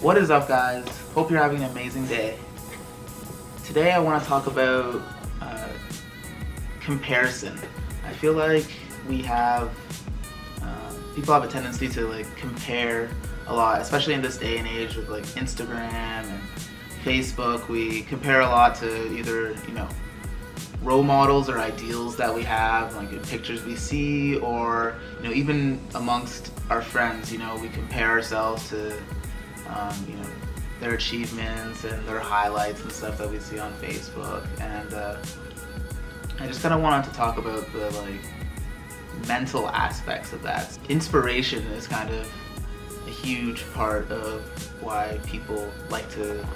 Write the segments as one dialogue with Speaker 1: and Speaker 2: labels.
Speaker 1: What is up, guys? Hope you're having an amazing day. Today, I want to talk about uh, comparison. I feel like we have uh, people have a tendency to like compare a lot, especially in this day and age with like Instagram and Facebook. We compare a lot to either you know role models or ideals that we have, like pictures we see, or you know even amongst our friends. You know we compare ourselves to um, you know their achievements and their highlights and stuff that we see on Facebook. And uh, I just kind of wanted to talk about the like mental aspects of that. Inspiration is kind of a huge part of why people like to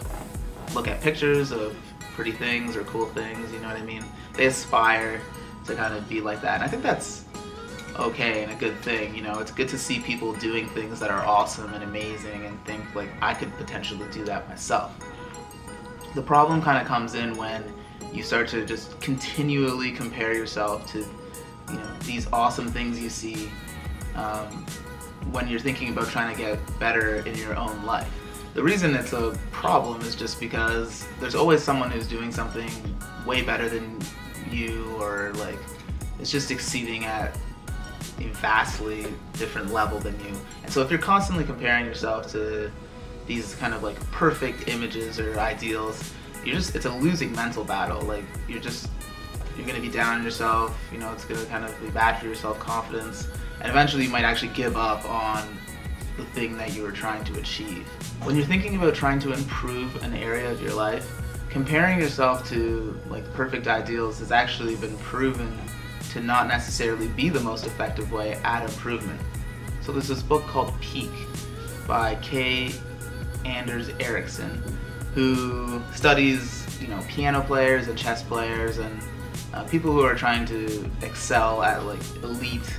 Speaker 1: look at pictures of pretty things or cool things, you know what I mean? They aspire to kind of be like that. And I think that's okay and a good thing, you know. It's good to see people doing things that are awesome and amazing and think like I could potentially do that myself. The problem kind of comes in when you start to just continually compare yourself to you know these awesome things you see um, when you're thinking about trying to get better in your own life. The reason it's a problem is just because there's always someone who's doing something way better than you or like it's just exceeding at a vastly different level than you. And so if you're constantly comparing yourself to these kind of like perfect images or ideals, you're just it's a losing mental battle. Like you're just you're gonna be down on yourself, you know, it's gonna kind of be bad for your self confidence and eventually you might actually give up on the thing that you were trying to achieve. When you're thinking about trying to improve an area of your life, comparing yourself to like perfect ideals has actually been proven to not necessarily be the most effective way at improvement. So there's this book called Peak by K. Anders Ericsson, who studies, you know, piano players and chess players and uh, people who are trying to excel at like elite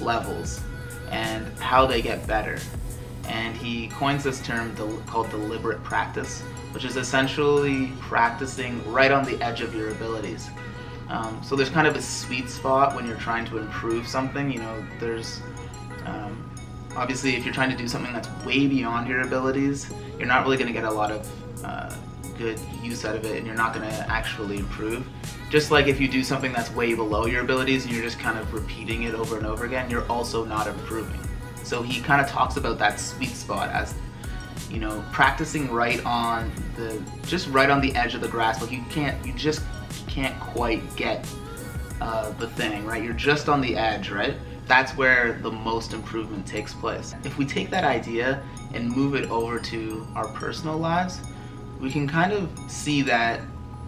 Speaker 1: levels and how they get better. And he coins this term del- called deliberate practice, which is essentially practicing right on the edge of your abilities. Um, so there's kind of a sweet spot when you're trying to improve something. You know, there's um, obviously if you're trying to do something that's way beyond your abilities, you're not really going to get a lot of uh, good use out of it, and you're not going to actually improve. Just like if you do something that's way below your abilities and you're just kind of repeating it over and over again, you're also not improving. So he kind of talks about that sweet spot as you know practicing right on the just right on the edge of the grass like you can't you just can't quite get uh, the thing right? You're just on the edge right? That's where the most improvement takes place. If we take that idea and move it over to our personal lives we can kind of see that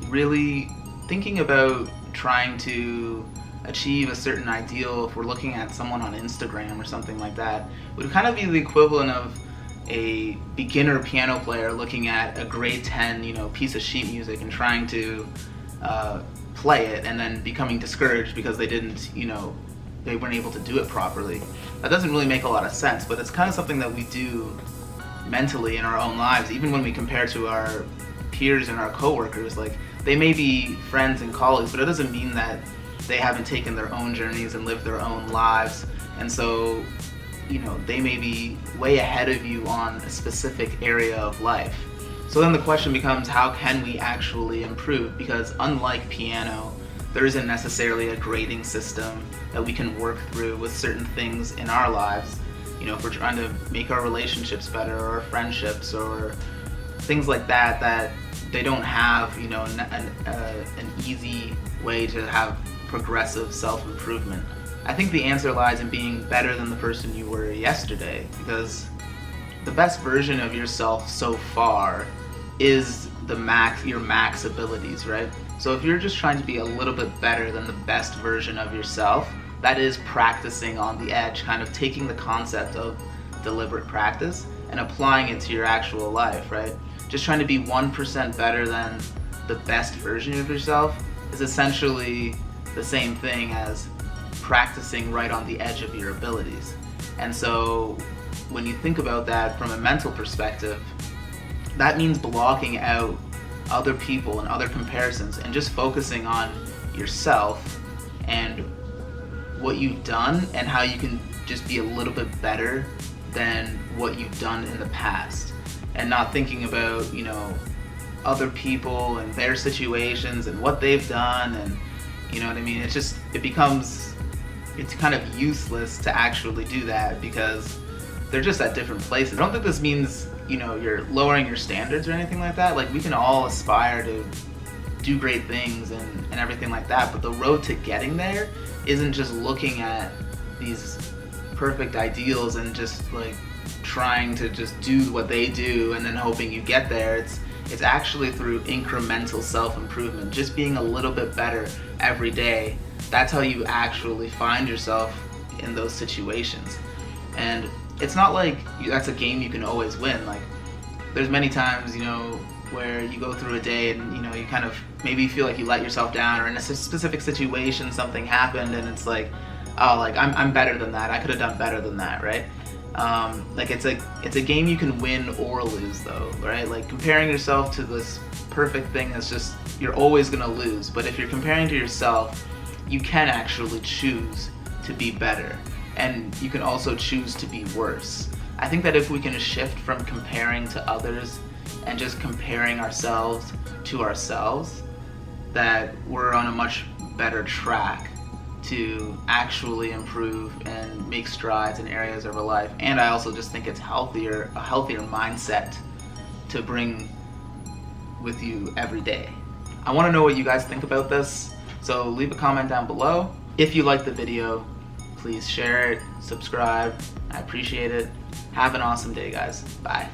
Speaker 1: really thinking about trying to achieve a certain ideal, if we're looking at someone on Instagram or something like that, would kind of be the equivalent of a beginner piano player looking at a grade 10, you know, piece of sheet music and trying to uh, play it and then becoming discouraged because they didn't, you know, they weren't able to do it properly. That doesn't really make a lot of sense, but it's kind of something that we do mentally in our own lives, even when we compare to our peers and our coworkers. Like, they may be friends and colleagues, but it doesn't mean that they haven't taken their own journeys and lived their own lives. And so, you know, they may be way ahead of you on a specific area of life. So then the question becomes how can we actually improve? Because unlike piano, there isn't necessarily a grading system that we can work through with certain things in our lives. You know, if we're trying to make our relationships better or friendships or things like that, that they don't have you know an, uh, an easy way to have progressive self-improvement i think the answer lies in being better than the person you were yesterday because the best version of yourself so far is the max your max abilities right so if you're just trying to be a little bit better than the best version of yourself that is practicing on the edge kind of taking the concept of deliberate practice and applying it to your actual life right just trying to be 1% better than the best version of yourself is essentially the same thing as practicing right on the edge of your abilities. And so when you think about that from a mental perspective, that means blocking out other people and other comparisons and just focusing on yourself and what you've done and how you can just be a little bit better than what you've done in the past. and not thinking about, you know, other people and their situations and what they've done and you know what I mean? It's just it becomes it's kind of useless to actually do that because they're just at different places. I don't think this means, you know, you're lowering your standards or anything like that. Like we can all aspire to do great things and, and everything like that, but the road to getting there isn't just looking at these perfect ideals and just like trying to just do what they do and then hoping you get there. It's it's actually through incremental self-improvement, just being a little bit better every day. That's how you actually find yourself in those situations. And it's not like that's a game you can always win. Like there's many times, you know, where you go through a day and you know you kind of maybe feel like you let yourself down or in a specific situation something happened and it's like oh like I'm, I'm better than that i could have done better than that right um, like it's a it's a game you can win or lose though, right? Like comparing yourself to this perfect thing that's just you're always gonna lose. But if you're comparing to yourself, you can actually choose to be better, and you can also choose to be worse. I think that if we can shift from comparing to others and just comparing ourselves to ourselves, that we're on a much better track to actually improve and make strides in areas of our life. And I also just think it's healthier, a healthier mindset to bring with you every day. I want to know what you guys think about this, so leave a comment down below. If you like the video, please share it, subscribe. I appreciate it. Have an awesome day, guys. Bye.